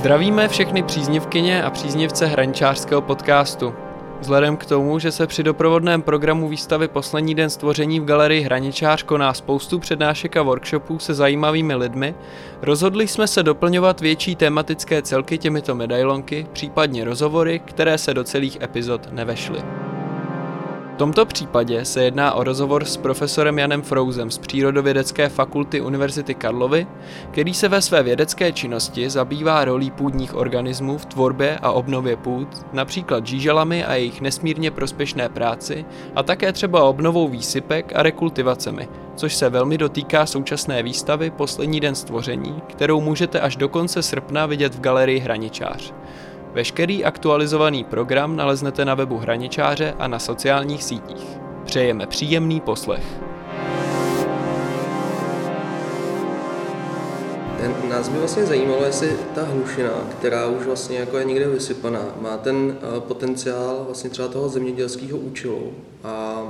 Zdravíme všechny příznivkyně a příznivce hraničářského podcastu. Vzhledem k tomu, že se při doprovodném programu výstavy Poslední den stvoření v galerii Hraničář koná spoustu přednášek a workshopů se zajímavými lidmi, rozhodli jsme se doplňovat větší tematické celky těmito medailonky, případně rozhovory, které se do celých epizod nevešly tomto případě se jedná o rozhovor s profesorem Janem Frouzem z Přírodovědecké fakulty Univerzity Karlovy, který se ve své vědecké činnosti zabývá rolí půdních organismů v tvorbě a obnově půd, například žíželami a jejich nesmírně prospěšné práci a také třeba obnovou výsypek a rekultivacemi, což se velmi dotýká současné výstavy Poslední den stvoření, kterou můžete až do konce srpna vidět v galerii Hraničář. Veškerý aktualizovaný program naleznete na webu Hraničáře a na sociálních sítích. Přejeme příjemný poslech. Nás by vlastně zajímalo, jestli ta hlušina, která už vlastně jako je někde vysypaná, má ten eh, potenciál vlastně třeba toho zemědělského účelu. A...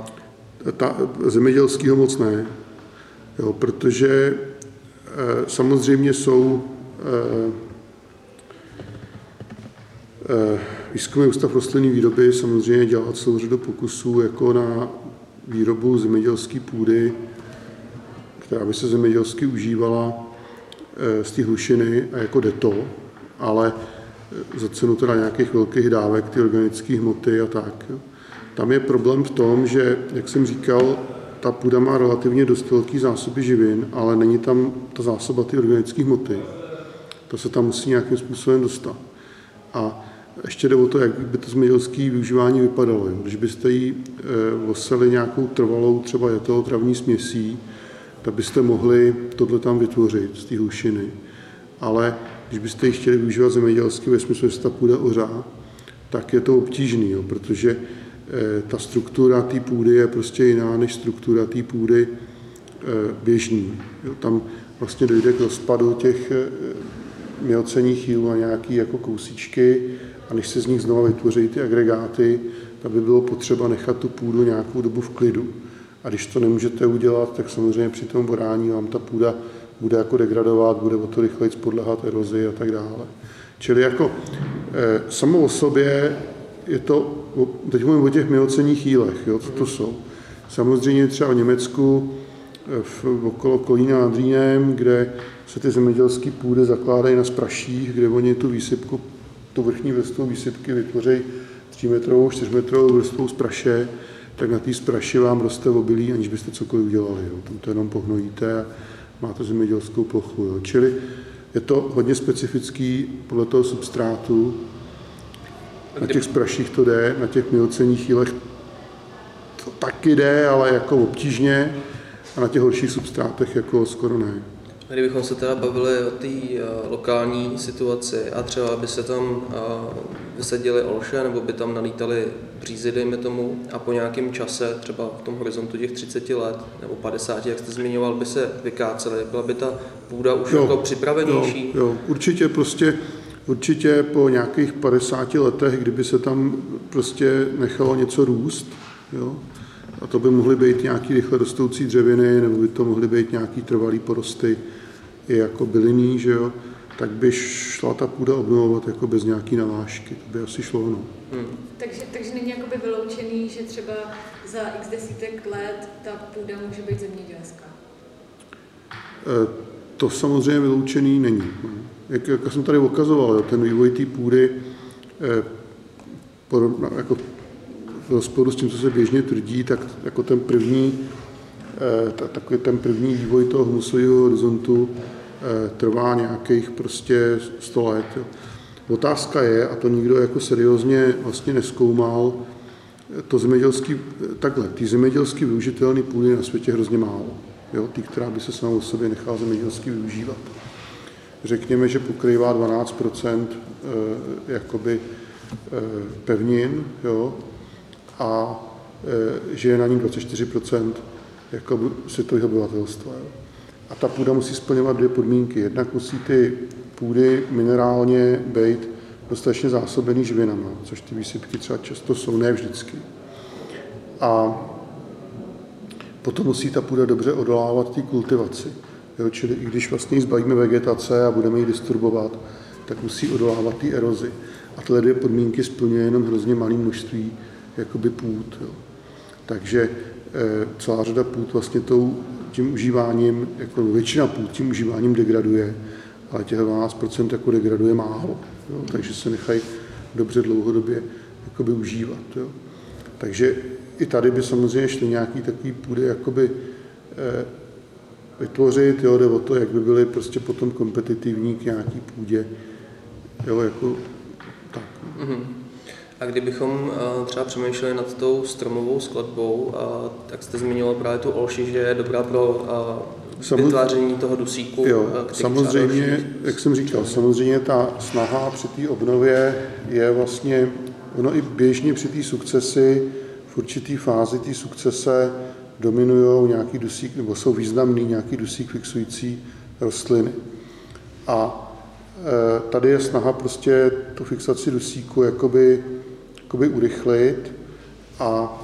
Ta, zemědělského moc ne, jo, protože e, samozřejmě jsou e, Eh, výzkumný ústav rostlinné výroby samozřejmě dělá celou řadu pokusů jako na výrobu zemědělské půdy, která by se zemědělsky užívala eh, z té hlušiny a jako deto, ale eh, za cenu teda nějakých velkých dávek, ty organické hmoty a tak. Tam je problém v tom, že, jak jsem říkal, ta půda má relativně dost velký zásoby živin, ale není tam ta zásoba ty organické hmoty. To se tam musí nějakým způsobem dostat. A ještě jde o to, jak by to zemědělské využívání vypadalo. Když byste jí e, oseli nějakou trvalou třeba travní směsí, tak byste mohli tohle tam vytvořit z té hlušiny. Ale když byste ji chtěli využívat zemědělsky ve smyslu, že ta půda ořá, tak je to obtížný, jo, protože e, ta struktura té půdy je prostě jiná než struktura té půdy e, běžný. Jo, tam vlastně dojde k rozpadu těch mioceních jílů a nějaký jako kousíčky a než se z nich znova vytvoří ty agregáty, tak by bylo potřeba nechat tu půdu nějakou dobu v klidu. A když to nemůžete udělat, tak samozřejmě při tom borání vám ta půda bude jako degradovat, bude o to rychleji podlehat erozi a tak dále. Čili jako e, samo o sobě je to, teď mluvím o těch miocenních jílech, jo, co to jsou. Samozřejmě třeba v Německu, eh, v, okolo Kolína nad Rýnem, kde se ty zemědělské půdy zakládají na spraších, kde oni tu výsypku tu vrchní vrstvu výsypky vytvoří 3 metrovou, 4 metrovou vrstvu z praše, tak na té spraši vám roste obilí, aniž byste cokoliv udělali. Jo. Tam to jenom pohnojíte a máte zemědělskou plochu. Jo. Čili je to hodně specifický podle toho substrátu. Na těch spraších to jde, na těch miloceních jílech to taky jde, ale jako obtížně a na těch horších substrátech jako skoro ne. Kdybychom se teda bavili o té uh, lokální situaci a třeba by se tam uh, vysadili olše nebo by tam nalítali břízy, dejme tomu, a po nějakém čase, třeba v tom horizontu těch 30 let nebo 50, jak jste zmiňoval, by se vykácely, byla by ta půda už jo, jako připravenější? Jo, jo, určitě prostě Určitě po nějakých 50 letech, kdyby se tam prostě nechalo něco růst, jo, a to by mohly být nějaký rychle rostoucí dřeviny, nebo by to mohly být nějaký trvalý porosty, i jako bylinný, že jo, tak by šla ta půda obnovovat jako bez nějaký navážky. To by asi šlo, no. Hmm. Takže, takže není jakoby vyloučený, že třeba za x desítek let ta půda může být zemědělská? E, to samozřejmě vyloučený není. Jak, jak jsem tady ukazoval, jo, ten vývoj té půdy e, podobná, jako rozporu s tím, co se běžně tvrdí, tak jako ten první Eh, takový ten první vývoj toho hnusového horizontu eh, trvá nějakých prostě 100 let. Jo. Otázka je, a to nikdo jako seriózně vlastně neskoumal, to zemědělský, takhle, ty zemědělsky využitelné půdy na světě hrozně málo. Jo, ty, která by se sama o sobě nechala zemědělsky využívat. Řekněme, že pokrývá 12 e, jakoby pevnin, jo, a e, že je na ní 24% jako světového obyvatelstva. A ta půda musí splňovat dvě podmínky. Jednak musí ty půdy minerálně být dostatečně zásobený živinama, což ty výsypky třeba často jsou, ne vždycky. A potom musí ta půda dobře odolávat té kultivaci. Jo, čili i když vlastně zbavíme vegetace a budeme ji disturbovat, tak musí odolávat té erozi. A tyhle dvě podmínky splňuje jenom hrozně malé množství jakoby půd. Jo. Takže e, celá řada půd vlastně tou, tím užíváním, jako většina půd tím užíváním degraduje, ale těch 12% jako degraduje málo. Jo. Takže se nechají dobře dlouhodobě jakoby užívat. Jo. Takže i tady by samozřejmě šly nějaký takový půdy jakoby e, vytvořit, jo, jde o to, jak by byly prostě potom kompetitivní k nějaký půdě, jo, jako tak. Mm-hmm. A kdybychom eh, třeba přemýšleli nad tou stromovou skladbou, tak jste zmiňoval právě tu olši, že je dobrá pro eh, Samozřejmě, vytváření toho dusíku. Jo, samozřejmě, jak jsem říkal, samozřejmě ta snaha při té obnově je vlastně, ono i běžně při té sukcesi, v určitý fázi té sukcese dominují nějaký dusík, nebo jsou významný nějaký dusík fixující rostliny. A e, tady je snaha prostě tu fixaci dusíku jakoby, jakoby urychlit a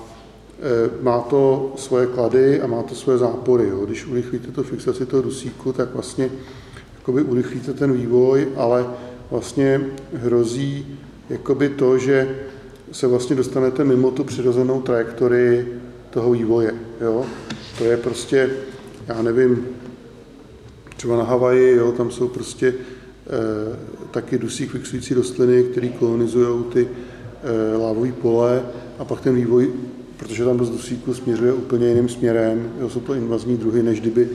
e, má to svoje klady a má to svoje zápory. Jo. Když urychlíte tu fixaci toho dusíku, tak vlastně jakoby urychlíte ten vývoj, ale vlastně hrozí jakoby to, že se vlastně dostanete mimo tu přirozenou trajektorii toho vývoje. Jo? To je prostě, já nevím, třeba na Havaji, jo, tam jsou prostě e, taky dusík fixující rostliny, které kolonizují ty e, lávové pole a pak ten vývoj, protože tam dost dusíku směřuje úplně jiným směrem, jo, jsou to invazní druhy, než kdyby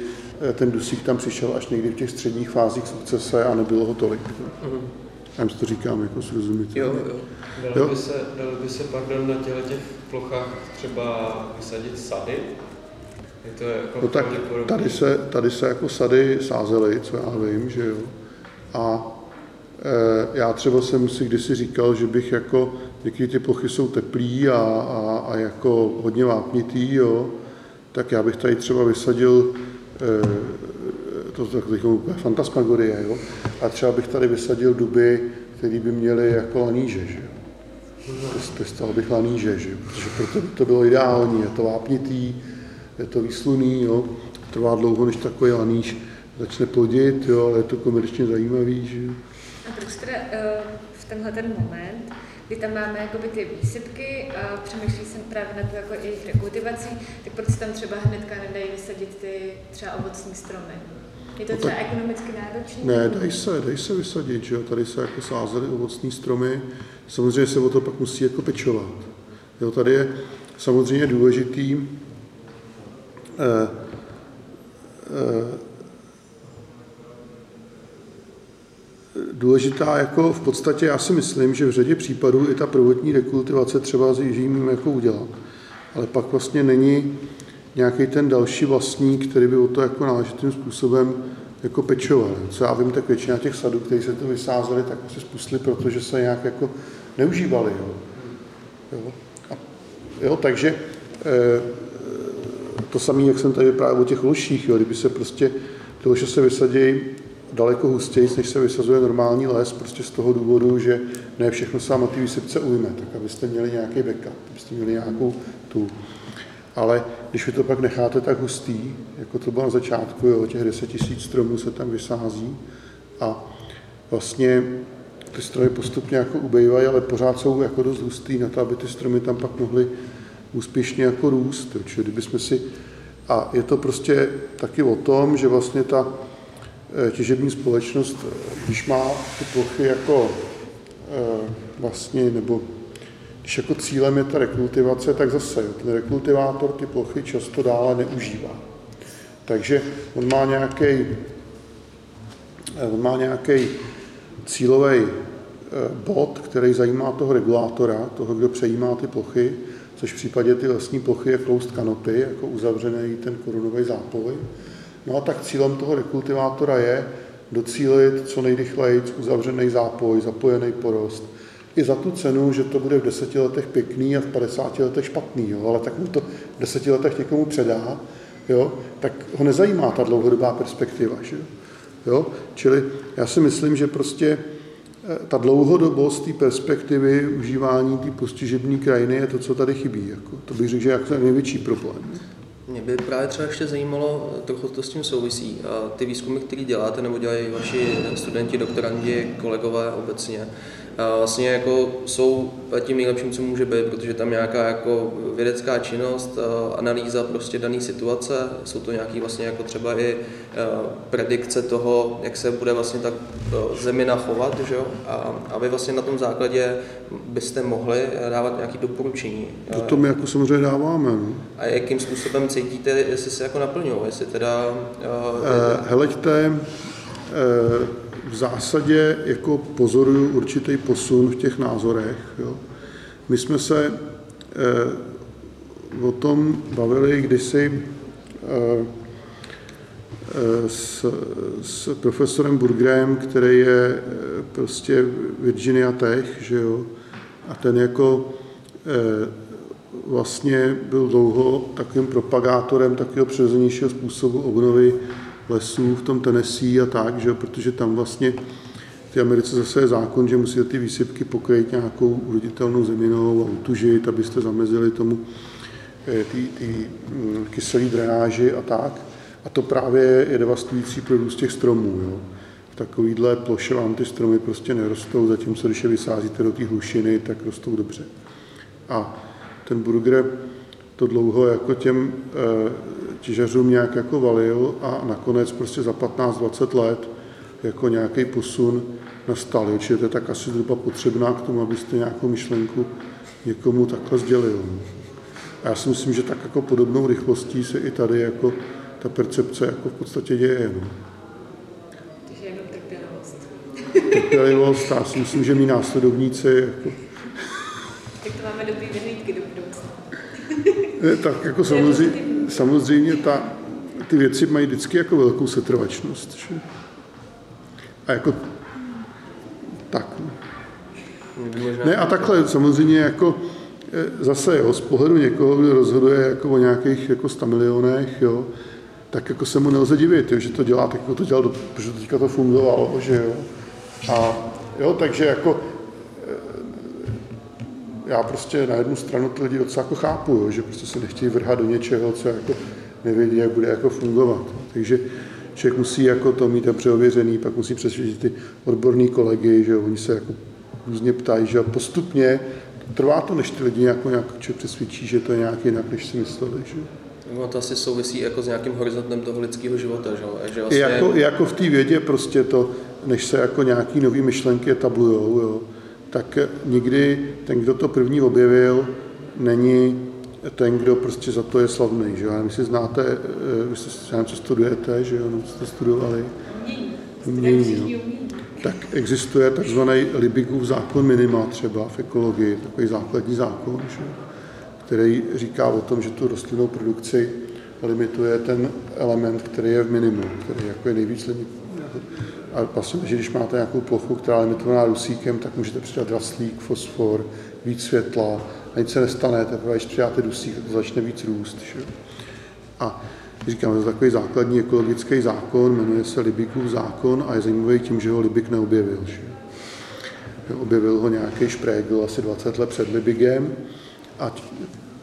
e, ten dusík tam přišel až někdy v těch středních fázích sukcese a nebylo ho tolik. Mm-hmm. Já to říkám jako srozumitelně. Jo, jo. Dalo by se, dalo by se pardon, na těle těch plochách třeba vysadit sady? Je to jako no tak tady se, tady se jako sady sázely, co já vím, že jo. A e, já třeba jsem si kdysi říkal, že bych jako, jaký ty plochy jsou teplý a, a, a jako hodně vápnitý, jo, tak já bych tady třeba vysadil e, to, to, to fantasmagorie, jo, a třeba bych tady vysadil duby, které by měly jako laníže, že jo Pestal bych laníže, že? protože proto by to bylo ideální, je to vápnitý, je to výsluný, jo? trvá dlouho, než takový laníž začne plodit, jo? ale je to komerčně zajímavý. Že? A proč teda uh, v tenhle ten moment, kdy tam máme jakoby ty výsypky a přemýšlí jsem právě na to jako jejich rekultivací, tak proč tam třeba hnedka nedají vysadit ty třeba ovocní stromy? Je to no třeba ekonomicky náročné? Ne, dají se, dají se vysadit, že jo? tady se jako sázely ovocní stromy, samozřejmě se o to pak musí jako pečovat. Jo, tady je samozřejmě důležitý eh, eh, důležitá jako v podstatě, já si myslím, že v řadě případů i ta prvotní rekultivace třeba s jižím jako udělat. Ale pak vlastně není nějaký ten další vlastník, který by o to jako náležitým způsobem jako pečoval. Co já vím, tak většina těch sadů, které se to vysázely, tak asi spustili, protože se nějak jako neužívali. Jo. Jo. A, jo, takže e, to samé, jak jsem tady vyprávěl o těch loších, jo, kdyby se prostě ty loše se vysadějí daleko hustěji, než se vysazuje normální les, prostě z toho důvodu, že ne všechno se vám na té výsypce ujme, tak abyste měli nějaký backup, abyste měli nějakou tu. Ale když vy to pak necháte tak hustý, jako to bylo na začátku, jo, těch 10 tisíc stromů se tam vysází a vlastně ty stromy postupně jako ubejvají, ale pořád jsou jako dost hustý na to, aby ty stromy tam pak mohly úspěšně jako růst. Čili kdybychom si, a je to prostě taky o tom, že vlastně ta těžební společnost, když má ty plochy jako eh, vlastně, nebo když jako cílem je ta rekultivace, tak zase ten rekultivátor ty plochy často dále neužívá. Takže on má nějaký on má nějaký cílový eh, bod, který zajímá toho regulátora, toho, kdo přejímá ty plochy, což v případě ty lesní plochy je closed canopy, jako uzavřený ten korunový zápoj. No a tak cílem toho rekultivátora je docílit co nejrychleji uzavřený zápoj, zapojený porost, i za tu cenu, že to bude v deseti letech pěkný a v 50 letech špatný, jo, ale tak mu to v deseti letech někomu předá, jo, tak ho nezajímá ta dlouhodobá perspektiva. Že? Jo? Čili já si myslím, že prostě eh, ta dlouhodobost té perspektivy užívání té postižební krajiny je to, co tady chybí. Jako. To bych řekl, že je jako největší problém. Mě by právě třeba ještě zajímalo, trochu to s tím souvisí, ty výzkumy, které děláte nebo dělají vaši studenti, doktorandi, kolegové obecně, vlastně jako jsou tím nejlepším, co může být, protože tam nějaká jako vědecká činnost, analýza prostě dané situace, jsou to nějaký vlastně jako třeba i predikce toho, jak se bude vlastně ta zemina chovat, že jo? A, a vy vlastně na tom základě byste mohli dávat nějaké doporučení. To, to my jako samozřejmě dáváme. No. A jakým způsobem cítíte, jestli se jako naplňují, jestli teda... Uh, heleďte, uh, v zásadě jako pozoruju určitý posun v těch názorech. Jo. My jsme se eh, o tom bavili kdysi eh, s, s profesorem Burgrem, který je prostě Virginia Tech, že jo, a ten jako eh, vlastně byl dlouho takovým propagátorem takového přirozenějšího způsobu obnovy lesů v tom Tennessee a tak, že? protože tam vlastně v Americe zase je zákon, že musíte ty výsypky pokrýt nějakou uditelnou zeminou a utužit, abyste zamezili tomu eh, ty, ty mm, kyselý drenáži a tak. A to právě je devastující pro růst těch stromů. Jo. V takovýhle ploše vám ty stromy prostě nerostou, zatímco když je vysázíte do té hlušiny, tak rostou dobře. A ten burger to dlouho jako těm eh, těžařům nějak jako valil a nakonec prostě za 15-20 let jako nějaký posun nastal. Určitě to je tak asi zhruba potřebná k tomu, abyste nějakou myšlenku někomu takhle sdělil. A já si myslím, že tak jako podobnou rychlostí se i tady jako ta percepce jako v podstatě děje. No. Takže jenom trpělivost. Trpělivost, já si myslím, že mý následovníci jako... Tak to máme dobrý vyhlídky do budoucna. tak jako samozřejmě, samozřejmě ta, ty věci mají vždycky jako velkou setrvačnost. Že? A jako tak. No. Ne, a takhle samozřejmě jako e, zase jo, z pohledu někoho, kdo rozhoduje jako o nějakých jako 100 milionech, jo, tak jako se mu nelze divit, jo, že to dělá tak, jako to dělal, protože teďka to fungovalo, že jo. A jo, takže jako já prostě na jednu stranu ty lidi docela jako chápu, jo, že prostě se nechtějí vrhat do něčeho, co jako nevědí, jak bude jako fungovat. Takže člověk musí jako to mít dobře ověřený, pak musí přesvědčit ty odborní kolegy, že oni se jako různě ptají, že postupně trvá to, než ty lidi jako nějak přesvědčí, že to je nějak jinak, než si mysleli. Že? No to asi souvisí jako s nějakým horizontem toho lidského života, že? že vlastně... I jako, jako v té vědě prostě to, než se jako nějaký nový myšlenky etablujou, jo, tak nikdy ten, kdo to první objevil, není ten, kdo prostě za to je slavný. Že? Já si znáte, eh, vy jste, já co studujete, že jo, no, jste studovali. Umění, no. Tak existuje takzvaný Libigův zákon minima třeba v ekologii, takový základní zákon, že? který říká o tom, že tu rostlinnou produkci limituje ten element, který je v minimu, který jako je nejvíc a vlastně, že když máte nějakou plochu, která je limitovaná dusíkem, tak můžete přidat draslík, fosfor, víc světla a nic se nestane, teprve když přidáte dusík, tak to začne víc růst. Že? A říkám, to je takový základní ekologický zákon, jmenuje se Libikův zákon a je zajímavý tím, že ho Libik neobjevil. Že? Objevil ho nějaký šprégl asi 20 let před Libigem a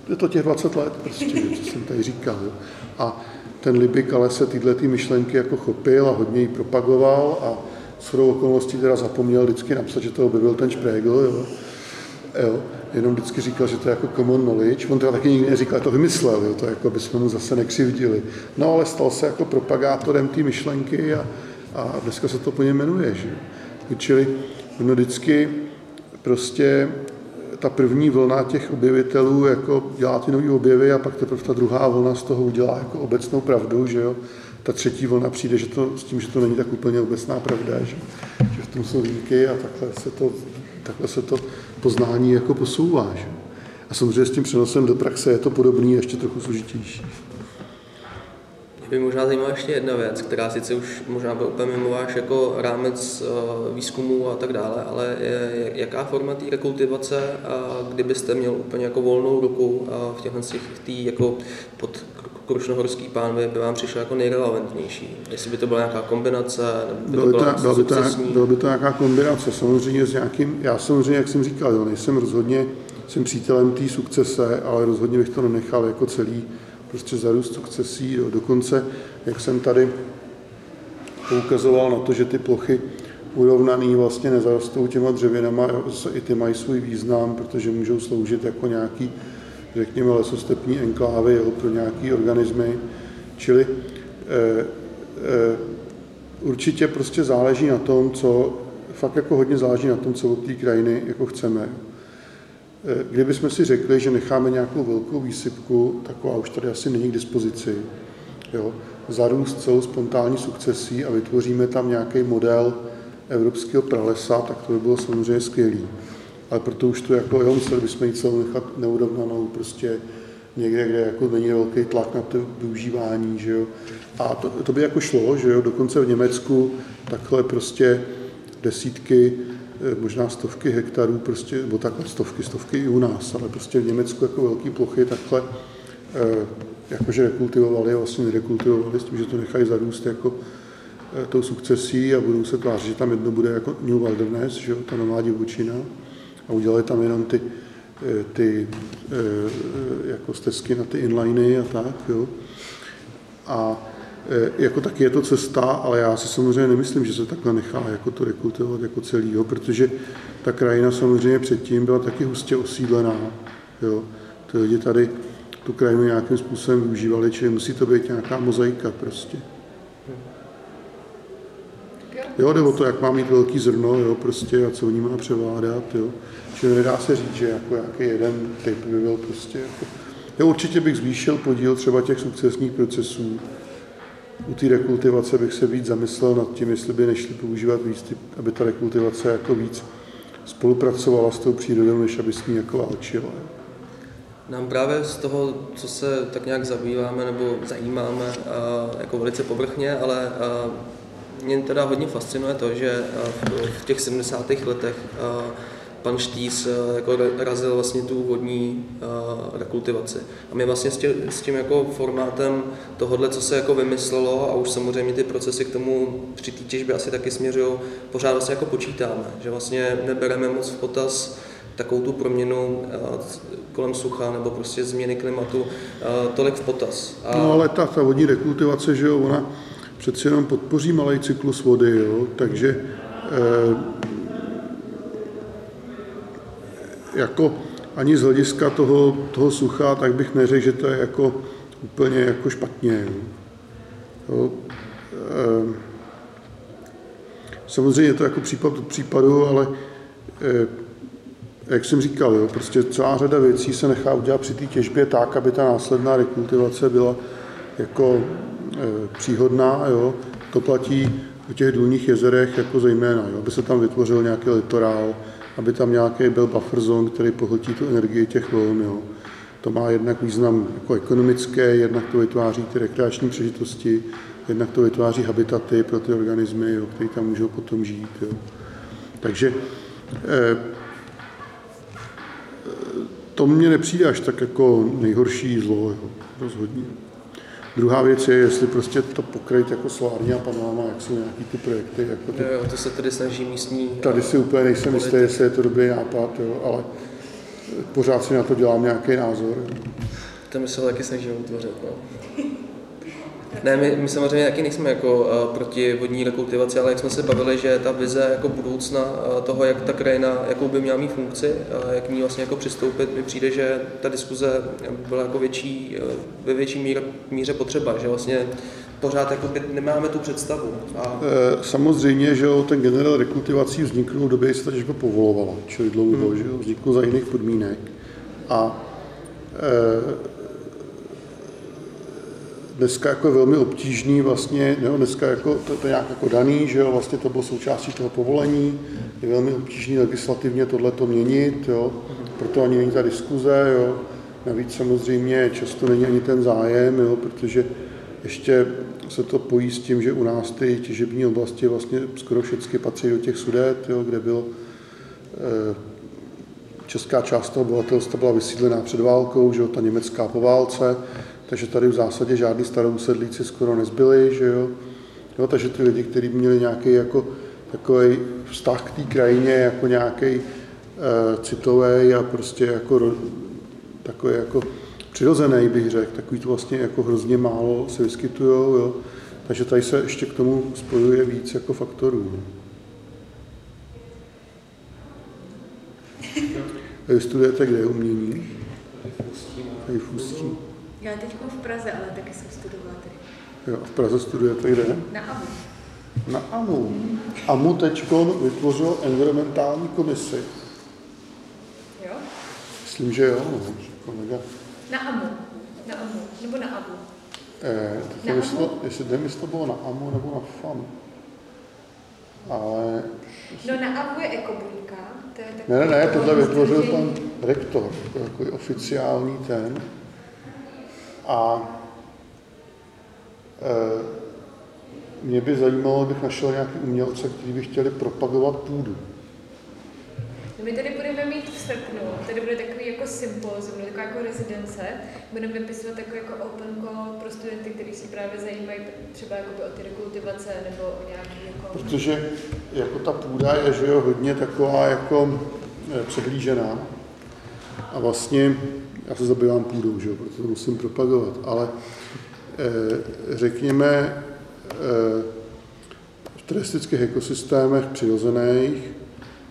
je to těch 20 let prostě, co jsem tady říkal. Jo. A ten Libik ale se tyhle ty myšlenky jako chopil a hodně ji propagoval a s okolností teda zapomněl vždycky napsat, že to objevil ten Šprégl, jo. jo. Jenom vždycky říkal, že to je jako common knowledge. On teda taky nikdy neříkal, to vymyslel, jo. to jako by jsme mu zase nekřivdili. No ale stal se jako propagátorem té myšlenky a, a dneska se to po něm jmenuje. Že? Čili ono vždycky prostě ta první vlna těch objevitelů jako dělá ty nové objevy a pak teprve ta druhá vlna z toho udělá jako obecnou pravdu, že jo. Ta třetí vlna přijde že to, s tím, že to není tak úplně obecná pravda, že, že v tom jsou výjimky a takhle se to, takhle se to poznání jako posouvá. Že? A samozřejmě s tím přenosem do praxe je to podobný, ještě trochu složitější by možná zajímala ještě jedna věc, která sice už možná byl úplně mimo váš jako rámec eh, výzkumu a tak dále, ale je, jaká forma té rekultivace, kdybyste měl úplně jako volnou ruku v těchto tý jako pod Krušnohorský pán by, by vám přišel jako nejrelevantnější? Jestli by to byla nějaká kombinace? By to byla, byla, by to, byla by to nějaká kombinace, samozřejmě s nějakým, já samozřejmě, jak jsem říkal, jo, nejsem rozhodně, jsem přítelem té sukcese, ale rozhodně bych to nenechal jako celý prostě zarůst sukcesí. Jo. Dokonce, jak jsem tady poukazoval na to, že ty plochy urovnaný vlastně nezarostou těma dřevinama, i ty mají svůj význam, protože můžou sloužit jako nějaký, řekněme, lesostepní enklávy jo, pro nějaký organismy. Čili eh, eh, určitě prostě záleží na tom, co, fakt jako hodně záleží na tom, co od té krajiny jako chceme. Eh, kdybychom si řekli, že necháme nějakou velkou výsypku, taková už tady asi není k dispozici, jo, zarůst celou spontánní sukcesí a vytvoříme tam nějaký model evropského pralesa, tak to by bylo samozřejmě skvělý. Ale proto už to jako, jo, museli bychom jít celou nechat neurovnanou prostě někde, kde jako není velký tlak na to využívání, že jo. A to, to by jako šlo, že jo, dokonce v Německu takhle prostě desítky, možná stovky hektarů, prostě, nebo takhle stovky, stovky i u nás, ale prostě v Německu jako velké plochy takhle eh, jakože rekultivovali a vlastně nerekultivovali s tím, že to nechají zarůst jako eh, tou sukcesí a budou se tvářit, že tam jedno bude jako New Wilderness, že jo, ta nová divočina a udělali tam jenom ty, ty jako stezky na ty inliny a tak, jo. A Eh, jako tak je to cesta, ale já si samozřejmě nemyslím, že se takhle nechá jako to rekultivovat jako celýho, protože ta krajina samozřejmě předtím byla taky hustě osídlená. Jo. Ty lidi tady tu krajinu nějakým způsobem využívali, čili musí to být nějaká mozaika prostě. Jo, jde o to, jak má mít velký zrno, jo, prostě a co v ní má převládat, jo. Čili nedá se říct, že jako nějaký jeden typ by byl prostě jako... Já určitě bych zvýšil podíl třeba těch sukcesních procesů, u té rekultivace bych se víc zamyslel nad tím, jestli by nešli používat víc, aby ta rekultivace jako víc spolupracovala s tou přírodou, než aby s ní jako válčila. Nám právě z toho, co se tak nějak zabýváme nebo zajímáme, jako velice povrchně, ale mě teda hodně fascinuje to, že v těch 70. letech pan Štýs eh, jako razil vlastně tu vodní uh, rekultivaci. A my vlastně s tím, jako formátem tohohle, co se jako vymyslelo a už samozřejmě ty procesy k tomu při té těžbě asi taky směřují, pořád vlastně jako počítáme, že vlastně nebereme moc v potaz takovou tu proměnu uh, kolem sucha nebo prostě změny klimatu tolik v potaz. A... No ale ta, ta vodní rekultivace, že jo, ona přeci jenom podpoří malý cyklus vody, jo, takže eh, jako ani z hlediska toho, toho sucha, tak bych neřekl, že to je jako úplně jako špatně. Jo. E, samozřejmě je to jako případ od případu, ale e, jak jsem říkal, jo, prostě celá řada věcí se nechá udělat při té těžbě tak, aby ta následná rekultivace byla jako e, příhodná. Jo. To platí o těch důlních jezerech jako zejména, jo, aby se tam vytvořil nějaký litorál, aby tam nějaký byl buffer zone, který pohltí tu energii těch vln. Jo. To má jednak význam jako ekonomické, jednak to vytváří ty rekreační přežitosti, jednak to vytváří habitaty pro ty organismy, které tam můžou potom žít. Jo. Takže eh, to mně nepřijde až tak jako nejhorší zlo, jo, rozhodně. Druhá věc je, jestli prostě to pokrýt jako solární a panelama, jak jsou nějaký ty projekty. Jako ty... Jo, to se tedy snaží místní... Tady si úplně nejsem jistý, jestli je to dobrý nápad, jo, ale pořád si na to dělám nějaký názor. To my se taky snažíme utvořit. No. Ne, my, my samozřejmě taky nejsme jako uh, proti vodní rekultivaci, ale jak jsme se bavili, že ta vize jako budoucna uh, toho, jak ta krajina, jakou by měla mít funkci, uh, jak ní vlastně jako přistoupit, mi přijde, že ta diskuze byla jako větší, uh, ve větší míře, míře potřeba, že vlastně pořád jako by nemáme tu představu. A... Samozřejmě, že ten generál rekultivací vznikl v době, kdy se ta těžba povolovala, čili dlouho, hmm. že vznikl za jiných podmínek. A dneska jako velmi obtížný vlastně, jo, dneska jako, to, to je nějak jako daný, že jo, vlastně to bylo součástí toho povolení, je velmi obtížný legislativně tohle měnit, jo, proto ani není ta diskuze, jo, navíc samozřejmě často není ani ten zájem, jo, protože ještě se to pojí s tím, že u nás ty těžební oblasti vlastně skoro všechny patří do těch sudet, jo, kde bylo e, česká část toho obyvatelstva byla vysídlená před válkou, že jo, ta německá po válce, takže tady v zásadě žádný starousedlíci skoro nezbyli, že jo. jo takže ty lidi, kteří měli nějaký jako takový vztah k té krajině, jako nějaký e, citový a prostě jako takový jako přirozený, bych řekl, takový to vlastně jako hrozně málo se vyskytují, jo. Takže tady se ještě k tomu spojuje víc jako faktorů. No. A vy studujete kde umění? Tady v Ústí. Já teď v Praze, ale taky jsem studovala tady. Jo, v Praze studujete kde? Na AMU. Na AMU. AMU teďkon vytvořil environmentální komisi. Jo? Myslím, že jo, no, kolega. Na AMU. Na AMU. Nebo na AMU. Eh, teď Na jestli, AMU? jestli nevím, jestli to bylo na AMU nebo na FAM. Ale No na AMU je ekobuňka. To je ne, ne, ne, tohle vytvořil pan rektor, to je takový oficiální ten. A eh, mě by zajímalo, abych našel nějaký umělce, kteří by chtěli propagovat půdu. No my tady budeme mít v srpnu, tady bude takový jako sympozium, taková jako rezidence. Budeme vypisovat takový jako open call pro studenty, kteří se právě zajímají třeba jakoby o ty rekultivace nebo o nějaký jako... Protože jako ta půda je, že jo, hodně taková jako eh, přehlížená. A vlastně, já se zabývám půdou, že jo, proto to musím propagovat, ale eh, řekněme, eh, v terrestrických ekosystémech přirozených,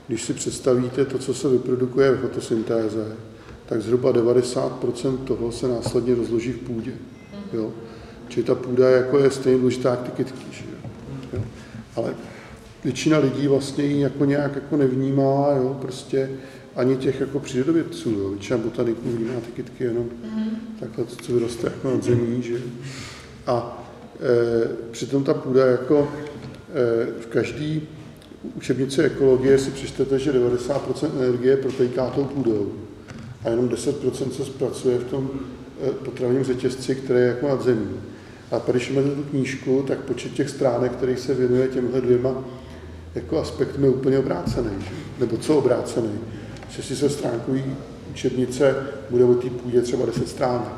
když si představíte to, co se vyprodukuje v fotosyntéze, tak zhruba 90% toho se následně rozloží v půdě. Jo? Čili ta půda jako je stejně důležitá jak ty kytky. Že jo? Jo? Ale většina lidí vlastně ji jako nějak jako nevnímá, jo? prostě ani těch jako přírodovědců. Jo? Většina botaniků vnímá ty kytky jenom takhle, to, co vyroste jako nad zemí. Že? A e, přitom ta půda jako e, v každý učebnici ekologie si přečtete, že 90% energie protéká tou půdou a jenom 10% se zpracuje v tom eh, potravním řetězci, který je jako nad zemí. A pak, když máte tu knížku, tak počet těch stránek, který se věnuje těmhle dvěma jako aspektům je úplně obrácený. Nebo co obrácený? Že si se stránkový učebnice bude o té půdě třeba 10 stránek.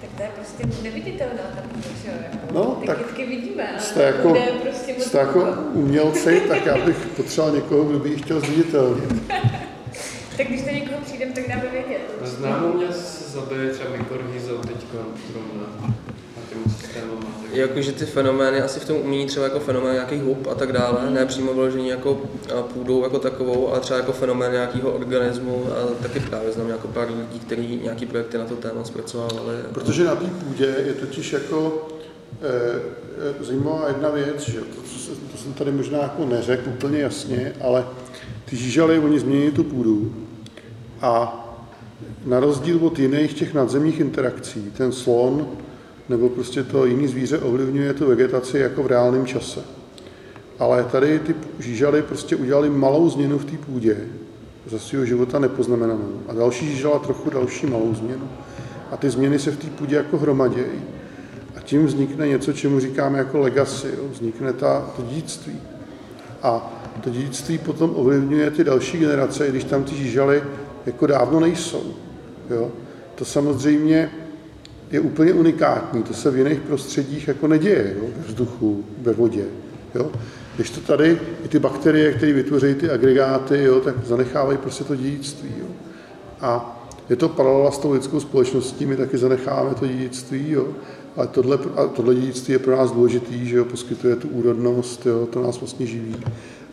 Tak to je prostě neviditelná ta že jo? Jako, No, ty tak kytky vidíme, ale Jste jako, prostě moc jste jako umělci, tak já bych potřeboval někoho, kdo by ji chtěl zviditelnit. Tak když to někoho přijdem, tak dáme vědět. Známo mě se zabije třeba mikorhizou teďko zrovna a těm systémama. tak- Jakože ty fenomény asi v tom umění třeba jako fenomén nějakých hub a tak dále, ne přímo vyložený jako půdou jako takovou, ale třeba jako fenomén nějakého organismu a taky právě znám jako pár lidí, kteří nějaký projekty na to téma zpracovávali. Protože na té půdě je totiž jako e, zajímavá jedna věc, že to, se, to jsem tady možná jako neřekl úplně jasně, ale ty žížaly, oni změnili tu půdu a na rozdíl od jiných těch nadzemních interakcí, ten slon nebo prostě to jiný zvíře ovlivňuje tu vegetaci jako v reálném čase. Ale tady ty žížaly prostě udělali malou změnu v té půdě, za svého života nepoznamenanou. A další žížala trochu další malou změnu. A ty změny se v té půdě jako hromadějí. A tím vznikne něco, čemu říkáme jako legacy. Jo? Vznikne ta, to dědictví. A to dědictví potom ovlivňuje ty další generace, i když tam ty žížaly jako dávno nejsou. Jo? To samozřejmě je úplně unikátní. To se v jiných prostředích jako neděje, jo? ve vzduchu, ve vodě. Jo? Když to tady, i ty bakterie, které vytvoří ty agregáty, jo, tak zanechávají prostě to dědictví. Jo? A je to paralela s tou lidskou společností, my taky zanecháváme to dědictví, jo? ale tohle, a tohle dědictví je pro nás důležitý, že jo? poskytuje tu úrodnost, jo? to nás vlastně živí.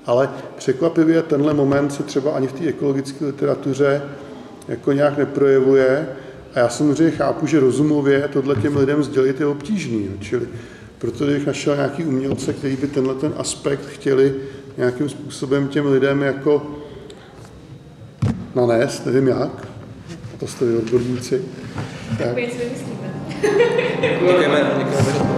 Ale překvapivě tenhle moment se třeba ani v té ekologické literatuře jako nějak neprojevuje, a já samozřejmě chápu, že rozumově tohle těm lidem sdělit je obtížný. Jo? Čili proto bych našel nějaký umělce, který by tenhle ten aspekt chtěli nějakým způsobem těm lidem jako nanést, nevím jak, to jste vy odborníci. Tak. Děkujeme, děkujeme